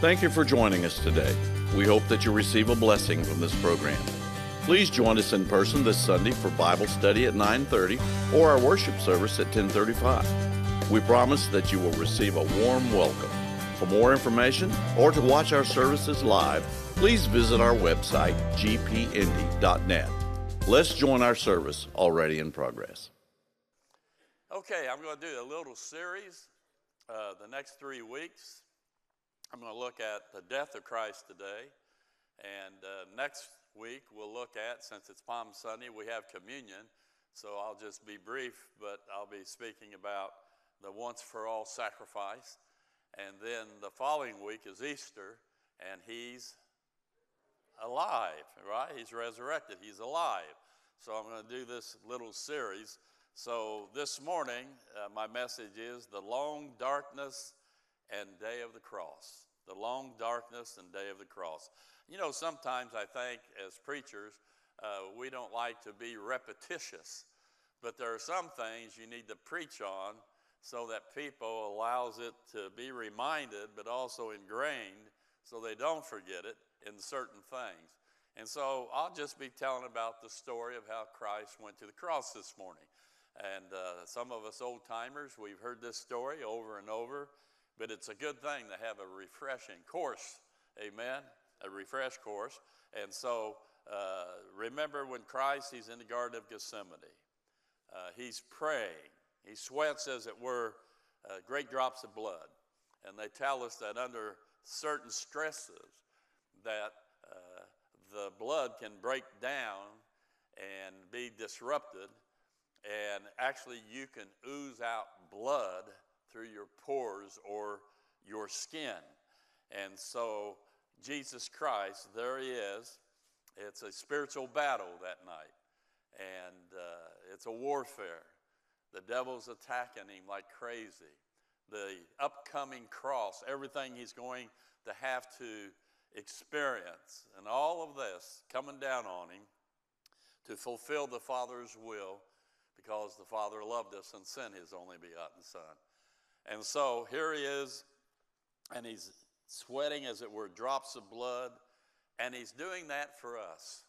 Thank you for joining us today. We hope that you receive a blessing from this program. Please join us in person this Sunday for Bible study at 9:30 or our worship service at 10:35. We promise that you will receive a warm welcome. For more information or to watch our services live, please visit our website gpindy.net. Let's join our service already in progress. Okay, I'm going to do a little series uh, the next three weeks. I'm going to look at the death of Christ today. And uh, next week, we'll look at, since it's Palm Sunday, we have communion. So I'll just be brief, but I'll be speaking about the once for all sacrifice. And then the following week is Easter, and he's alive, right? He's resurrected, he's alive. So I'm going to do this little series. So this morning, uh, my message is the long darkness and day of the cross. The long darkness and day of the cross. You know, sometimes I think as preachers, uh, we don't like to be repetitious, but there are some things you need to preach on so that people allows it to be reminded but also ingrained so they don't forget it in certain things. And so I'll just be telling about the story of how Christ went to the cross this morning. And uh, some of us old timers, we've heard this story over and over, but it's a good thing to have a refreshing course. Amen? A refresh course. And so uh, remember when Christ, he's in the Garden of Gethsemane. Uh, he's praying he sweats, as it were, uh, great drops of blood. And they tell us that under certain stresses, that uh, the blood can break down and be disrupted, and actually you can ooze out blood through your pores or your skin. And so, Jesus Christ, there he is. It's a spiritual battle that night, and uh, it's a warfare. The devil's attacking him like crazy. The upcoming cross, everything he's going to have to experience, and all of this coming down on him to fulfill the Father's will because the Father loved us and sent his only begotten Son. And so here he is, and he's sweating, as it were, drops of blood, and he's doing that for us.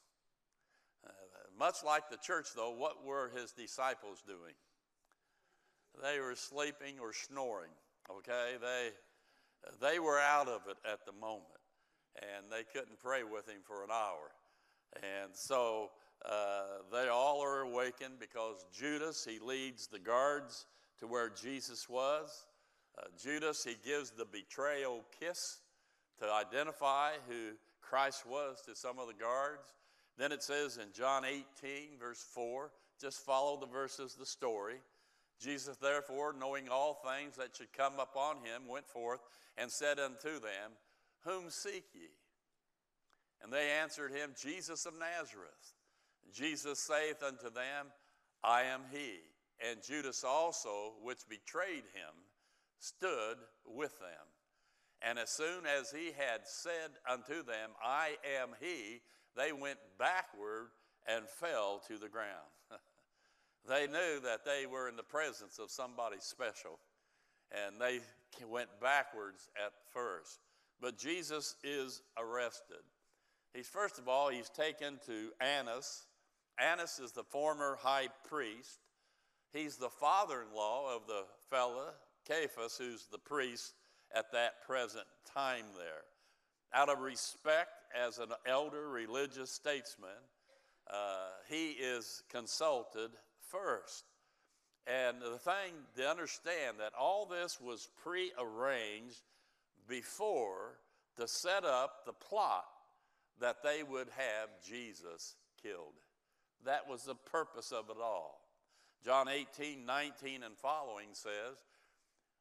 Uh, much like the church, though, what were his disciples doing? they were sleeping or snoring. Okay, they they were out of it at the moment, and they couldn't pray with him for an hour, and so uh, they all are awakened because Judas he leads the guards to where Jesus was. Uh, Judas he gives the betrayal kiss to identify who Christ was to some of the guards. Then it says in John 18, verse 4, just follow the verses, the story. Jesus, therefore, knowing all things that should come upon him, went forth and said unto them, Whom seek ye? And they answered him, Jesus of Nazareth. Jesus saith unto them, I am he. And Judas also, which betrayed him, stood with them. And as soon as he had said unto them, I am he, they went backward and fell to the ground. They knew that they were in the presence of somebody special, and they went backwards at first. But Jesus is arrested. He's first of all, he's taken to Annas. Annas is the former high priest. He's the father in law of the fella, Caiaphas, who's the priest at that present time there. Out of respect as an elder religious statesman, uh, he is consulted first. And the thing to understand that all this was prearranged before to set up the plot that they would have Jesus killed. That was the purpose of it all. John 18, 19 and following says,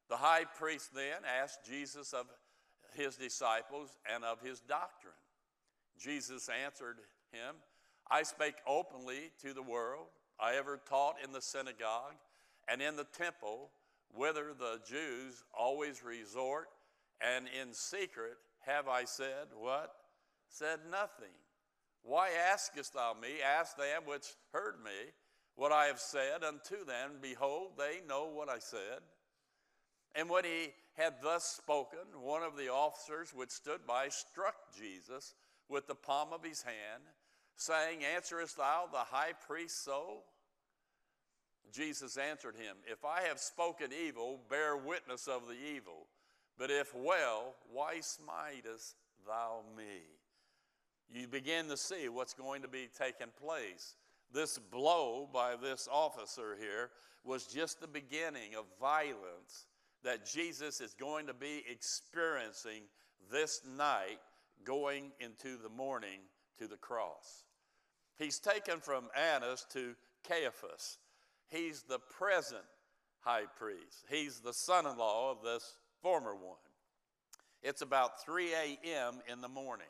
The high priest then asked Jesus of his disciples and of his doctrine. Jesus answered him, I spake openly to the world. I ever taught in the synagogue and in the temple, whither the Jews always resort, and in secret have I said, What? Said nothing. Why askest thou me? Ask them which heard me what I have said unto them. Behold, they know what I said. And when he had thus spoken, one of the officers which stood by struck Jesus with the palm of his hand, saying, Answerest thou the high priest so? Jesus answered him, If I have spoken evil, bear witness of the evil. But if well, why smitest thou me? You begin to see what's going to be taking place. This blow by this officer here was just the beginning of violence that Jesus is going to be experiencing this night going into the morning to the cross. He's taken from Annas to Caiaphas. He's the present high priest. He's the son in law of this former one. It's about 3 a.m. in the morning.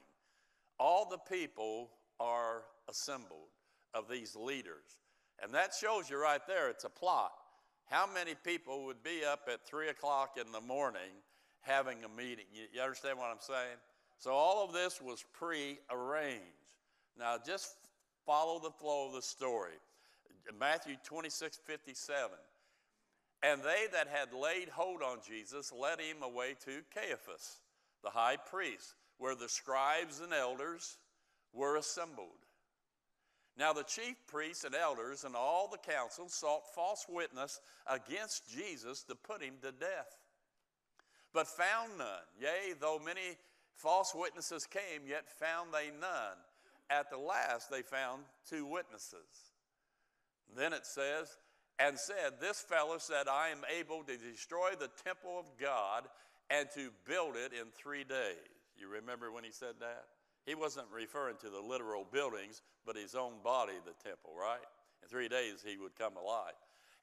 All the people are assembled of these leaders. And that shows you right there, it's a plot. How many people would be up at 3 o'clock in the morning having a meeting? You, you understand what I'm saying? So all of this was pre arranged. Now just follow the flow of the story. Matthew 26 57. And they that had laid hold on Jesus led him away to Caiaphas, the high priest, where the scribes and elders were assembled. Now the chief priests and elders and all the council sought false witness against Jesus to put him to death, but found none. Yea, though many false witnesses came, yet found they none. At the last, they found two witnesses. Then it says, and said, This fellow said, I am able to destroy the temple of God and to build it in three days. You remember when he said that? He wasn't referring to the literal buildings, but his own body, the temple, right? In three days he would come alive.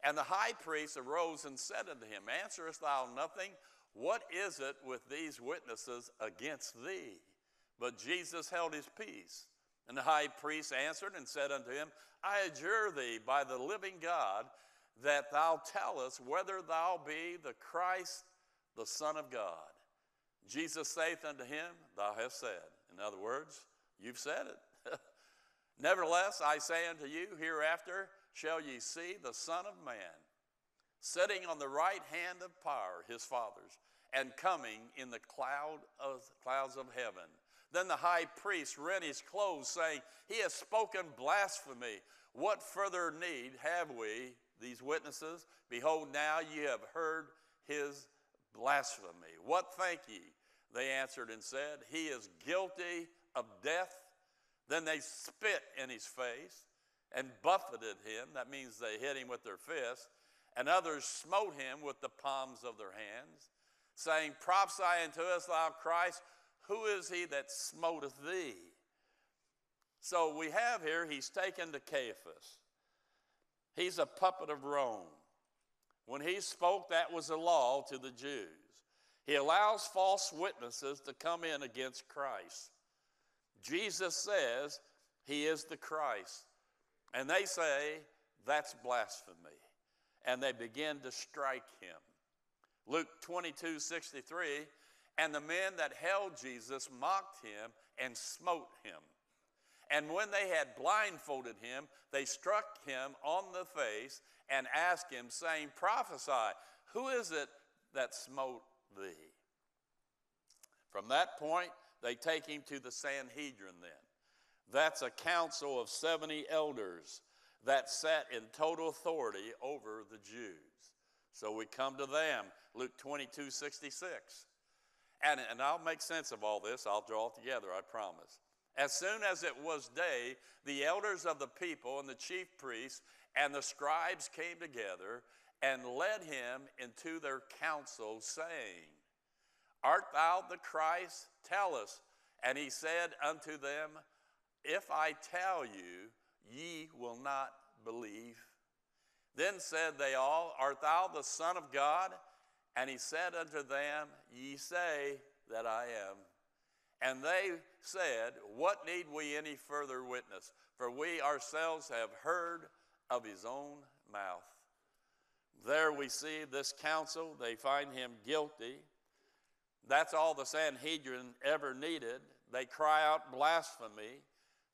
And the high priest arose and said unto him, Answerest thou nothing? What is it with these witnesses against thee? But Jesus held his peace. And the high priest answered and said unto him, I adjure thee by the living God that thou tell us whether thou be the Christ, the Son of God. Jesus saith unto him, Thou hast said. In other words, you've said it. Nevertheless, I say unto you, hereafter shall ye see the Son of Man sitting on the right hand of power, his Father's, and coming in the cloud of, clouds of heaven. Then the high priest rent his clothes, saying, He has spoken blasphemy. What further need have we, these witnesses? Behold, now ye have heard his blasphemy. What think ye? They answered and said, He is guilty of death. Then they spit in his face and buffeted him. That means they hit him with their fists. And others smote him with the palms of their hands, saying, Prophesy unto us, thou Christ. Who is he that smoteth thee? So we have here, he's taken to Caiaphas. He's a puppet of Rome. When he spoke, that was a law to the Jews. He allows false witnesses to come in against Christ. Jesus says he is the Christ. And they say that's blasphemy. And they begin to strike him. Luke 22 63 and the men that held Jesus mocked him and smote him. And when they had blindfolded him, they struck him on the face and asked him, saying, Prophesy, who is it that smote thee? From that point, they take him to the Sanhedrin then. That's a council of 70 elders that sat in total authority over the Jews. So we come to them, Luke 22 66. And, and I'll make sense of all this. I'll draw it together, I promise. As soon as it was day, the elders of the people and the chief priests and the scribes came together and led him into their council, saying, Art thou the Christ? Tell us. And he said unto them, If I tell you, ye will not believe. Then said they all, Art thou the Son of God? And he said unto them, Ye say that I am. And they said, What need we any further witness? For we ourselves have heard of his own mouth. There we see this council, they find him guilty. That's all the Sanhedrin ever needed. They cry out blasphemy.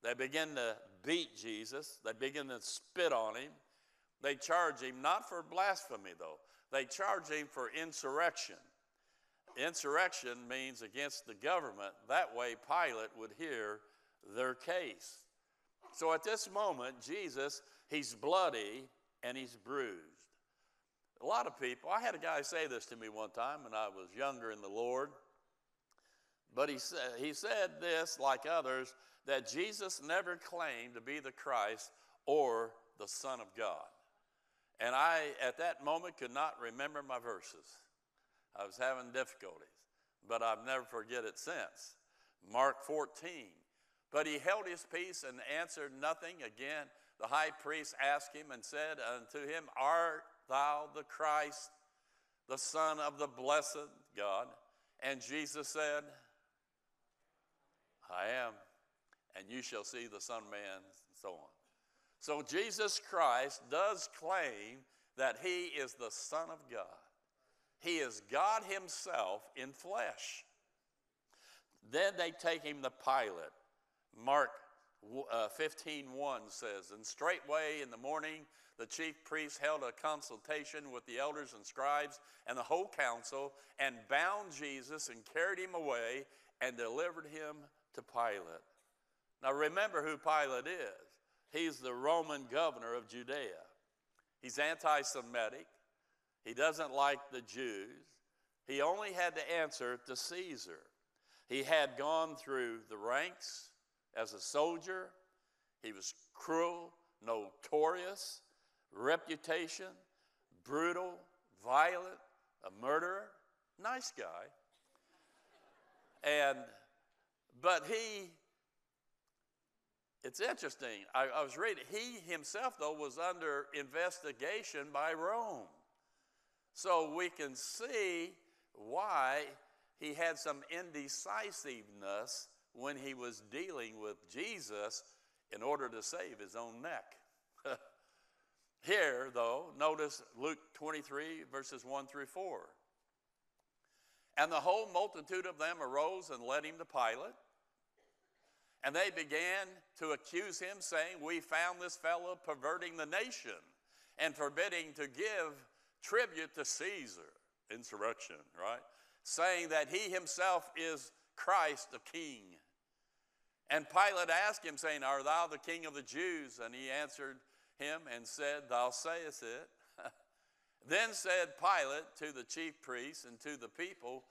They begin to beat Jesus, they begin to spit on him. They charge him not for blasphemy, though, they charge him for insurrection. insurrection means against the government. That way, Pilate would hear their case. So at this moment, Jesus, he's bloody and he's bruised. A lot of people, I had a guy say this to me one time when I was younger in the Lord, but he said, he said this, like others, that Jesus never claimed to be the Christ or the Son of God. And I, at that moment, could not remember my verses. I was having difficulties, but I've never forget it since. Mark 14. But he held his peace and answered nothing. Again, the high priest asked him and said unto him, Art thou the Christ, the Son of the blessed God? And Jesus said, I am, and you shall see the Son of Man, and so on. So Jesus Christ does claim that he is the Son of God. He is God Himself in flesh. Then they take him to Pilate. Mark uh, 15 1 says, And straightway in the morning the chief priests held a consultation with the elders and scribes and the whole council, and bound Jesus and carried him away and delivered him to Pilate. Now remember who Pilate is. He's the Roman governor of Judea. He's anti Semitic. He doesn't like the Jews. He only had to answer to Caesar. He had gone through the ranks as a soldier. He was cruel, notorious, reputation, brutal, violent, a murderer, nice guy. And, but he, it's interesting. I, I was reading, he himself, though, was under investigation by Rome. So we can see why he had some indecisiveness when he was dealing with Jesus in order to save his own neck. Here, though, notice Luke 23, verses 1 through 4. And the whole multitude of them arose and led him to Pilate. And they began to accuse him, saying, We found this fellow perverting the nation and forbidding to give tribute to Caesar. Insurrection, right? Saying that he himself is Christ the King. And Pilate asked him, saying, Art thou the king of the Jews? And he answered him and said, Thou sayest it. then said Pilate to the chief priests and to the people,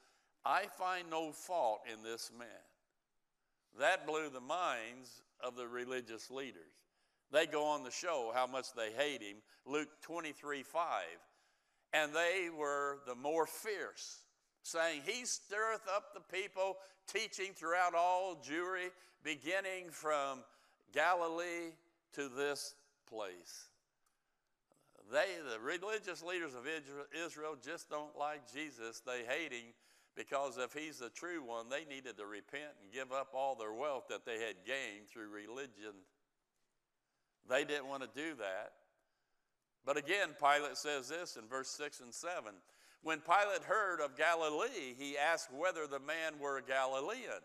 I find no fault in this man. That blew the minds of the religious leaders. They go on to show how much they hate him. Luke 23 5. And they were the more fierce, saying, He stirreth up the people, teaching throughout all Jewry, beginning from Galilee to this place. They, the religious leaders of Israel, just don't like Jesus. They hate him because if he's the true one, they needed to repent and give up all their wealth that they had gained through religion. They didn't want to do that. But again, Pilate says this in verse 6 and 7. When Pilate heard of Galilee, he asked whether the man were a Galilean.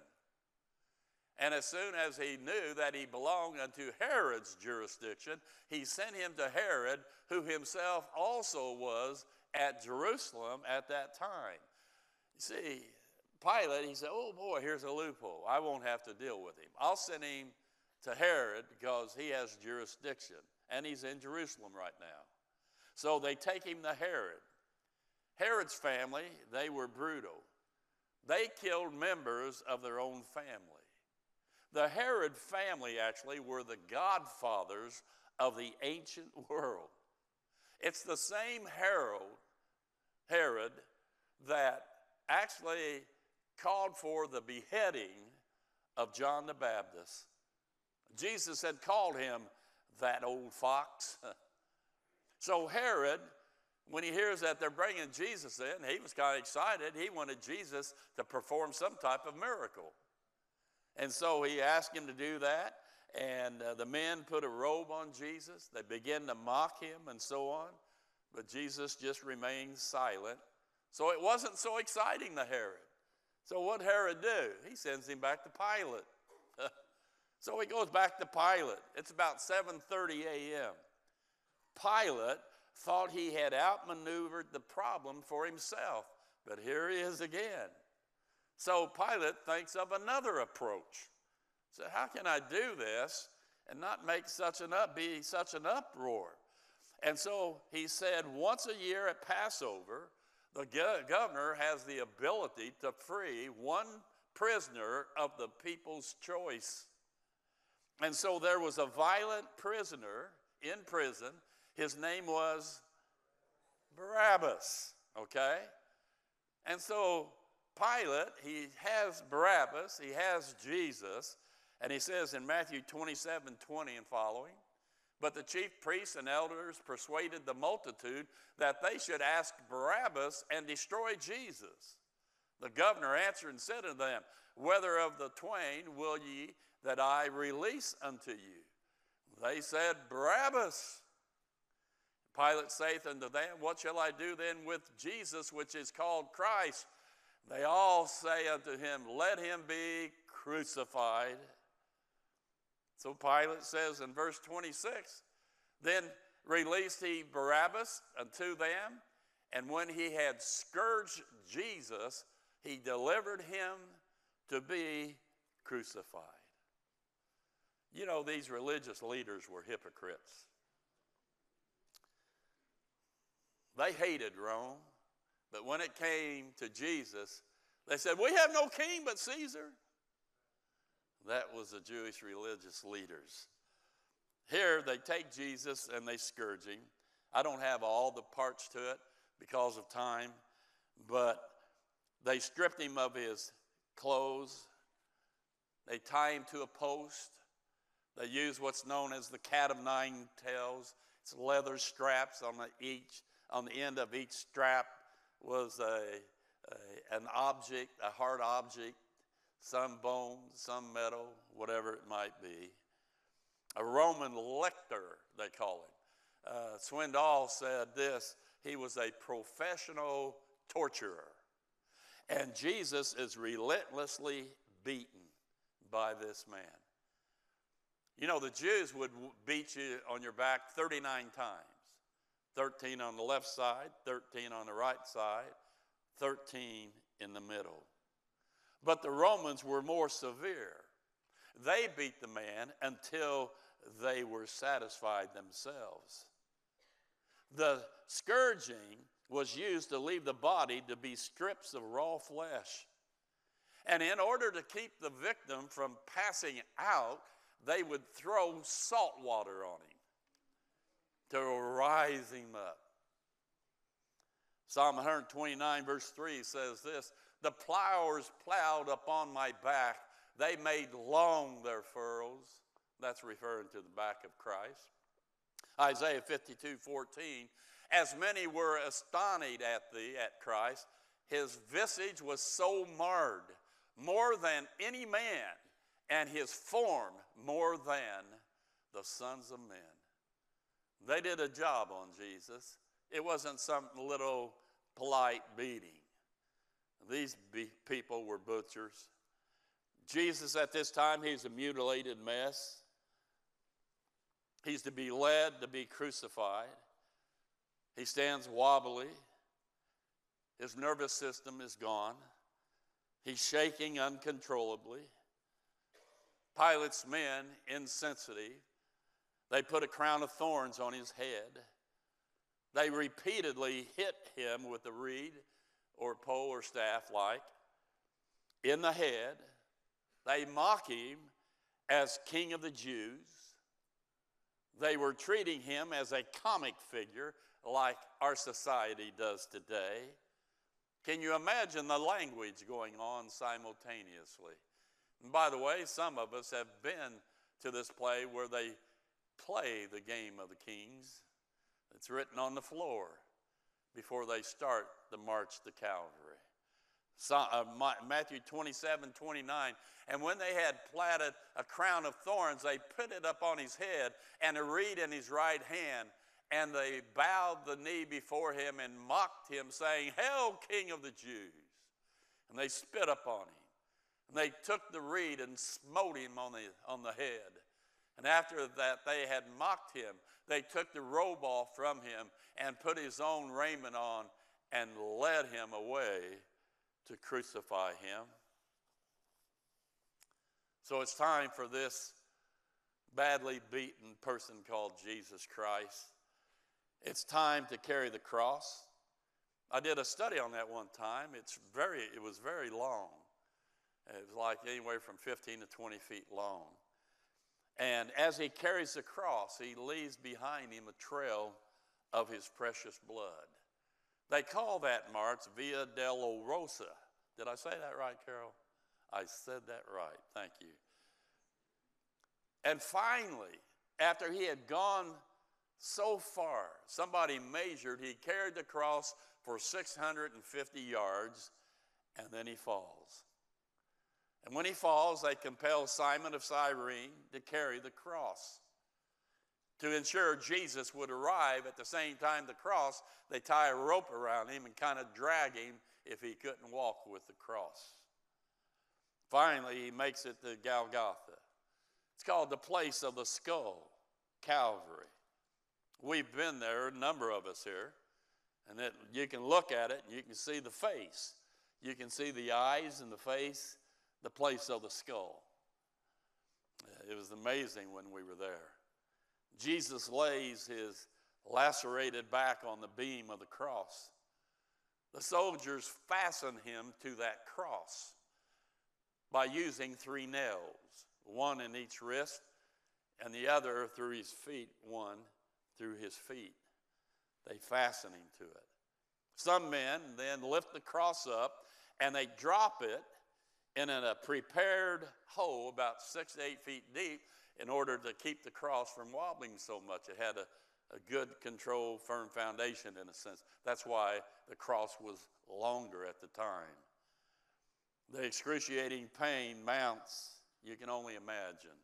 And as soon as he knew that he belonged unto Herod's jurisdiction, he sent him to Herod, who himself also was at Jerusalem at that time. You see, Pilate, he said, Oh boy, here's a loophole. I won't have to deal with him. I'll send him to Herod because he has jurisdiction and he's in Jerusalem right now. So they take him to Herod. Herod's family, they were brutal. They killed members of their own family. The Herod family actually were the godfathers of the ancient world. It's the same Herod, Herod that actually called for the beheading of John the Baptist. Jesus had called him that old fox. so Herod, when he hears that they're bringing Jesus in, he was kind of excited. He wanted Jesus to perform some type of miracle. And so he asked him to do that. And uh, the men put a robe on Jesus. They began to mock him and so on. But Jesus just remained silent. So it wasn't so exciting to Herod. So what Herod do? He sends him back to Pilate. So he goes back to Pilate. It's about 7:30 a.m. Pilate thought he had outmaneuvered the problem for himself. But here he is again. So Pilate thinks of another approach. So how can I do this and not make such an up be such an uproar? And so he said, once a year at Passover, the governor has the ability to free one prisoner of the people's choice. And so there was a violent prisoner in prison. His name was Barabbas, okay? And so Pilate, he has Barabbas, he has Jesus, and he says in Matthew 27 20 and following, but the chief priests and elders persuaded the multitude that they should ask Barabbas and destroy Jesus. The governor answered and said unto them, Whether of the twain will ye that I release unto you? They said, Barabbas. Pilate saith unto them, What shall I do then with Jesus, which is called Christ? They all say unto him, Let him be crucified. So Pilate says in verse 26 Then released he Barabbas unto them, and when he had scourged Jesus, he delivered him to be crucified. You know, these religious leaders were hypocrites. They hated Rome, but when it came to Jesus, they said, We have no king but Caesar. That was the Jewish religious leaders. Here, they take Jesus and they scourge him. I don't have all the parts to it because of time, but they stripped him of his clothes. They tie him to a post. They use what's known as the cat of nine tails. It's leather straps on the each on the end of each strap was a, a, an object, a hard object some bone, some metal, whatever it might be. A Roman lictor, they call him. Uh, Swindoll said this he was a professional torturer. And Jesus is relentlessly beaten by this man. You know, the Jews would beat you on your back 39 times 13 on the left side, 13 on the right side, 13 in the middle. But the Romans were more severe. They beat the man until they were satisfied themselves. The scourging was used to leave the body to be strips of raw flesh. And in order to keep the victim from passing out, they would throw salt water on him to rise him up. Psalm 129, verse 3 says this the plowers plowed upon my back. They made long their furrows. That's referring to the back of Christ. Isaiah 52 14. As many were astonished at thee, at Christ, his visage was so marred, more than any man, and his form more than the sons of men. They did a job on Jesus. It wasn't some little polite beating. These people were butchers. Jesus, at this time, he's a mutilated mess. He's to be led to be crucified. He stands wobbly. His nervous system is gone. He's shaking uncontrollably. Pilate's men, insensitive, they put a crown of thorns on his head. They repeatedly hit him with a reed or pole or staff like in the head. They mock him as king of the Jews. They were treating him as a comic figure like our society does today. Can you imagine the language going on simultaneously? And by the way, some of us have been to this play where they play the game of the kings. It's written on the floor before they start the march to Calvary. So, uh, Matthew 27 29. And when they had platted a crown of thorns, they put it up on his head and a reed in his right hand. And they bowed the knee before him and mocked him, saying, Hail, King of the Jews! And they spit upon him. And they took the reed and smote him on the, on the head. And after that, they had mocked him. They took the robe off from him and put his own raiment on and led him away to crucify him. So it's time for this badly beaten person called Jesus Christ. It's time to carry the cross. I did a study on that one time. It's very, it was very long. It was like anywhere from 15 to 20 feet long. And as he carries the cross, he leaves behind him a trail of his precious blood. They call that march Via Dolorosa. Did I say that right, Carol? I said that right. Thank you. And finally, after he had gone so far, somebody measured, he carried the cross for 650 yards, and then he falls. And when he falls, they compel Simon of Cyrene to carry the cross. To ensure Jesus would arrive at the same time the cross, they tie a rope around him and kind of drag him if he couldn't walk with the cross. Finally, he makes it to Golgotha. It's called the place of the skull, Calvary. We've been there, a number of us here, and that you can look at it and you can see the face. You can see the eyes and the face, the place of the skull. Uh, it was amazing when we were there. Jesus lays his lacerated back on the beam of the cross. The soldiers fasten him to that cross by using three nails, one in each wrist, and the other through his feet, one through his feet. They fasten him to it. Some men then lift the cross up and they drop it in a prepared hole about six to eight feet deep in order to keep the cross from wobbling so much. It had a, a good, controlled, firm foundation in a sense. That's why the cross was longer at the time. The excruciating pain mounts, you can only imagine.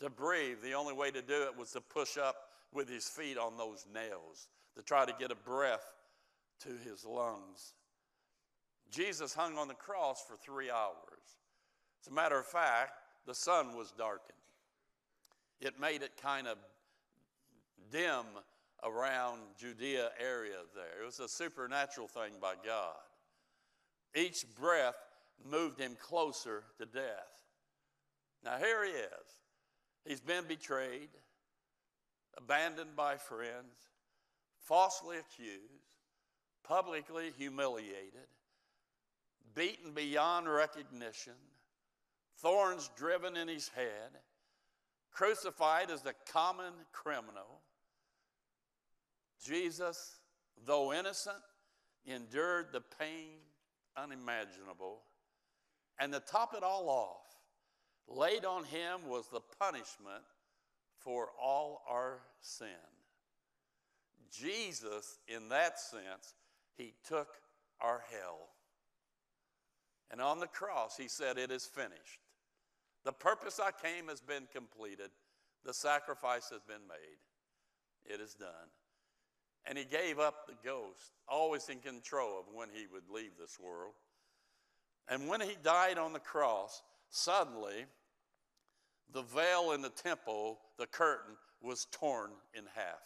To breathe, the only way to do it was to push up with his feet on those nails, to try to get a breath to his lungs. Jesus hung on the cross for three hours. As a matter of fact, the sun was darkened it made it kind of dim around Judea area there. It was a supernatural thing by God. Each breath moved him closer to death. Now, here he is. He's been betrayed, abandoned by friends, falsely accused, publicly humiliated, beaten beyond recognition, thorns driven in his head crucified as the common criminal. Jesus, though innocent, endured the pain unimaginable. And to top it all off, laid on him was the punishment for all our sin. Jesus, in that sense, he took our hell. And on the cross, he said, It is finished. The purpose I came has been completed. The sacrifice has been made. It is done. And he gave up the ghost, always in control of when he would leave this world. And when he died on the cross, suddenly the veil in the temple, the curtain, was torn in half.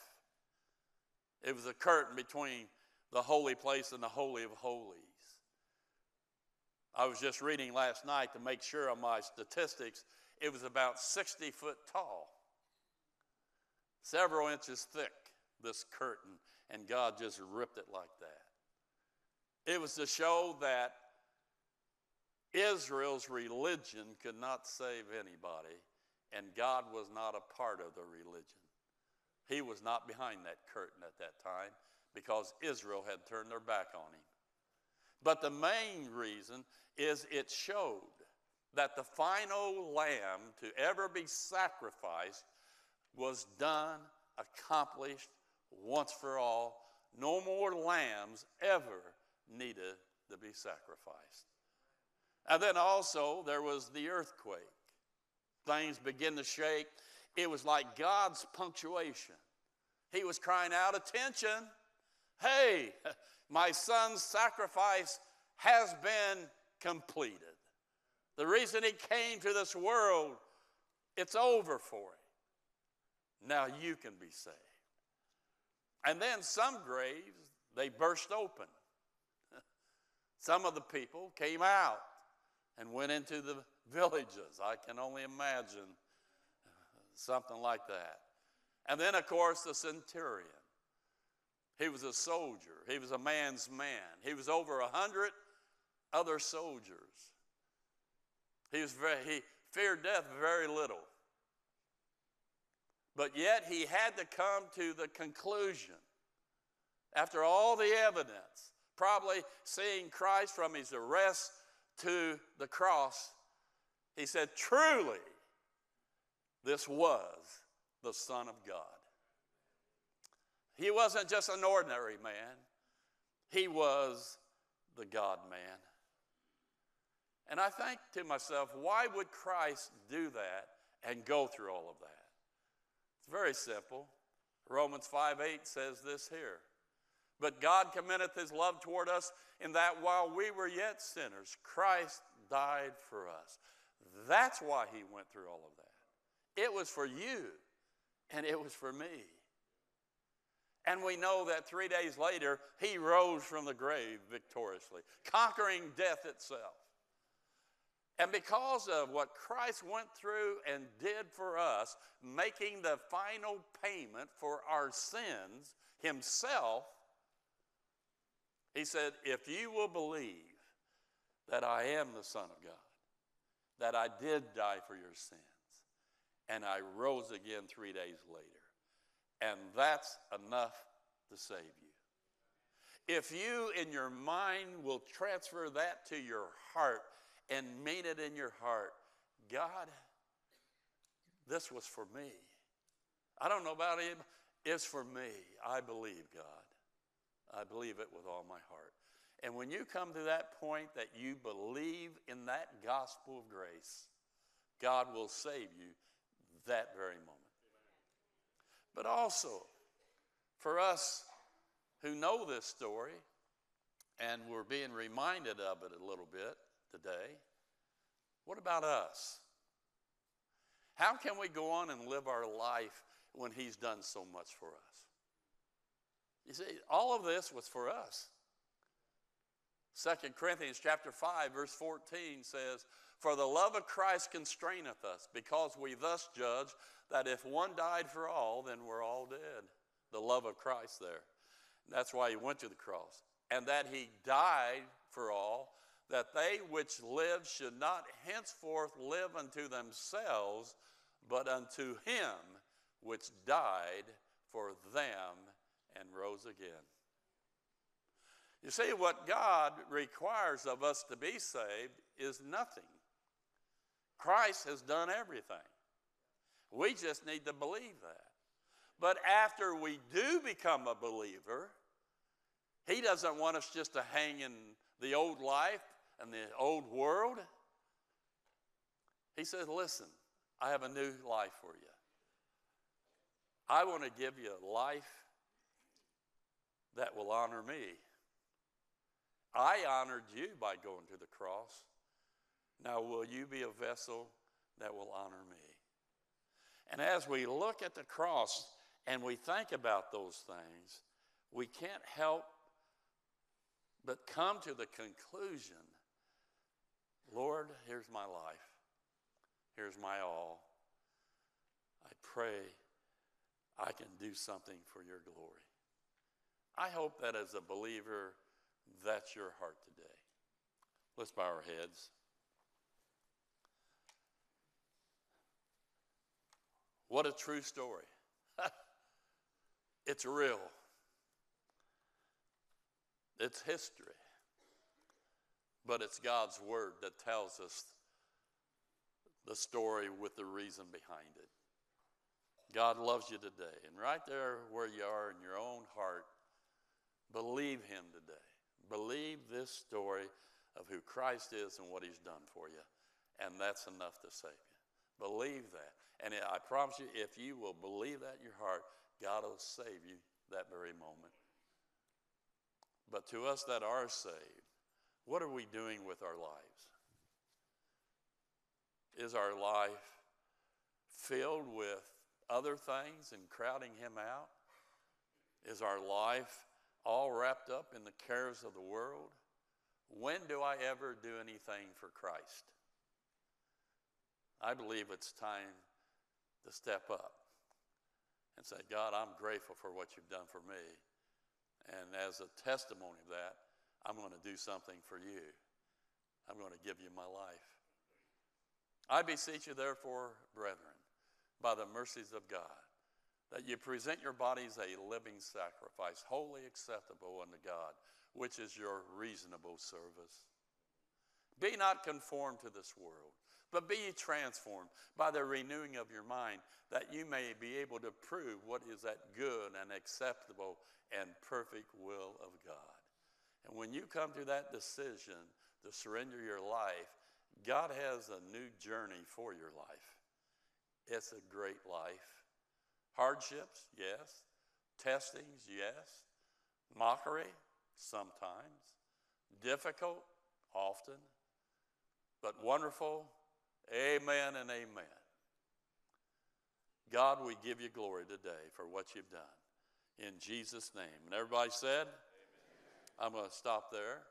It was a curtain between the holy place and the Holy of Holies. I was just reading last night to make sure of my statistics, it was about 60 foot tall, several inches thick, this curtain, and God just ripped it like that. It was to show that Israel's religion could not save anybody, and God was not a part of the religion. He was not behind that curtain at that time because Israel had turned their back on him. But the main reason is it showed that the final lamb to ever be sacrificed was done, accomplished once for all. No more lambs ever needed to be sacrificed. And then also there was the earthquake. Things begin to shake. It was like God's punctuation. He was crying out, Attention! Hey, my son's sacrifice has been completed. The reason he came to this world, it's over for him. Now you can be saved. And then some graves, they burst open. Some of the people came out and went into the villages. I can only imagine something like that. And then, of course, the centurion. He was a soldier, he was a man's man. He was over a hundred other soldiers. He, was very, he feared death very little. But yet he had to come to the conclusion, after all the evidence, probably seeing Christ from his arrest to the cross, he said, Truly, this was the Son of God. He wasn't just an ordinary man, he was the God man. And I think to myself, why would Christ do that and go through all of that? It's very simple. Romans 5 8 says this here. But God commendeth his love toward us in that while we were yet sinners, Christ died for us. That's why he went through all of that. It was for you, and it was for me. And we know that three days later, he rose from the grave victoriously, conquering death itself. And because of what Christ went through and did for us, making the final payment for our sins himself, he said, If you will believe that I am the Son of God, that I did die for your sins, and I rose again three days later, and that's enough to save you. If you, in your mind, will transfer that to your heart and mean it in your heart God, this was for me. I don't know about him, it's for me. I believe God. I believe it with all my heart. And when you come to that point that you believe in that gospel of grace, God will save you that very moment. But also, for us who know this story, and we're being reminded of it a little bit today, what about us? How can we go on and live our life when He's done so much for us? You see, all of this was for us. 2 Corinthians chapter 5 verse 14 says, "For the love of Christ constraineth us, because we thus judge that if one died for all, then we're all dead." The love of Christ there. And that's why he went to the cross. And that he died for all, that they which live should not henceforth live unto themselves, but unto him which died for them and rose again. You see, what God requires of us to be saved is nothing. Christ has done everything. We just need to believe that. But after we do become a believer, He doesn't want us just to hang in the old life and the old world. He says, Listen, I have a new life for you. I want to give you a life that will honor me. I honored you by going to the cross. Now, will you be a vessel that will honor me? And as we look at the cross and we think about those things, we can't help but come to the conclusion Lord, here's my life. Here's my all. I pray I can do something for your glory. I hope that as a believer, that's your heart today. Let's bow our heads. What a true story. it's real, it's history. But it's God's word that tells us the story with the reason behind it. God loves you today. And right there where you are in your own heart, Believe Him today. Believe this story of who Christ is and what He's done for you. And that's enough to save you. Believe that. And I promise you, if you will believe that in your heart, God will save you that very moment. But to us that are saved, what are we doing with our lives? Is our life filled with other things and crowding Him out? Is our life all wrapped up in the cares of the world? When do I ever do anything for Christ? I believe it's time to step up and say, God, I'm grateful for what you've done for me. And as a testimony of that, I'm going to do something for you. I'm going to give you my life. I beseech you, therefore, brethren, by the mercies of God, that you present your bodies a living sacrifice, holy acceptable unto God, which is your reasonable service. Be not conformed to this world, but be ye transformed by the renewing of your mind, that you may be able to prove what is that good and acceptable and perfect will of God. And when you come to that decision to surrender your life, God has a new journey for your life. It's a great life. Hardships, yes. Testings, yes. Mockery, sometimes. Difficult, often. But wonderful, amen and amen. God, we give you glory today for what you've done. In Jesus' name. And everybody said, I'm going to stop there.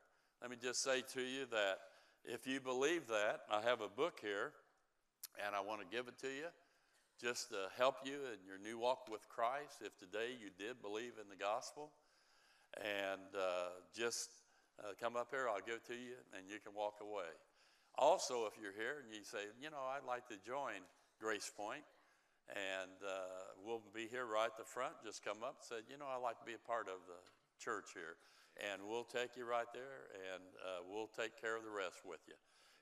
Let me just say to you that if you believe that, I have a book here and I want to give it to you just to help you in your new walk with Christ. If today you did believe in the gospel, and uh, just uh, come up here, I'll give it to you, and you can walk away. Also, if you're here and you say, you know, I'd like to join Gracepoint, and uh, we'll be here right at the front. Just come up and say, you know, I'd like to be a part of the church here. And we'll take you right there, and uh, we'll take care of the rest with you.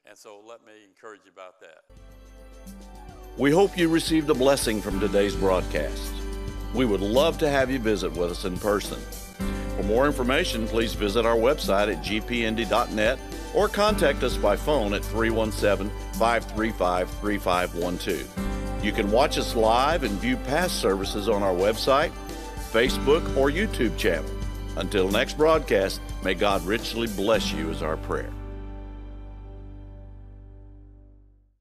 And so let me encourage you about that. We hope you received a blessing from today's broadcast. We would love to have you visit with us in person. For more information, please visit our website at gpindy.net or contact us by phone at 317 535 3512. You can watch us live and view past services on our website, Facebook, or YouTube channel. Until next broadcast, may God richly bless you, is our prayer.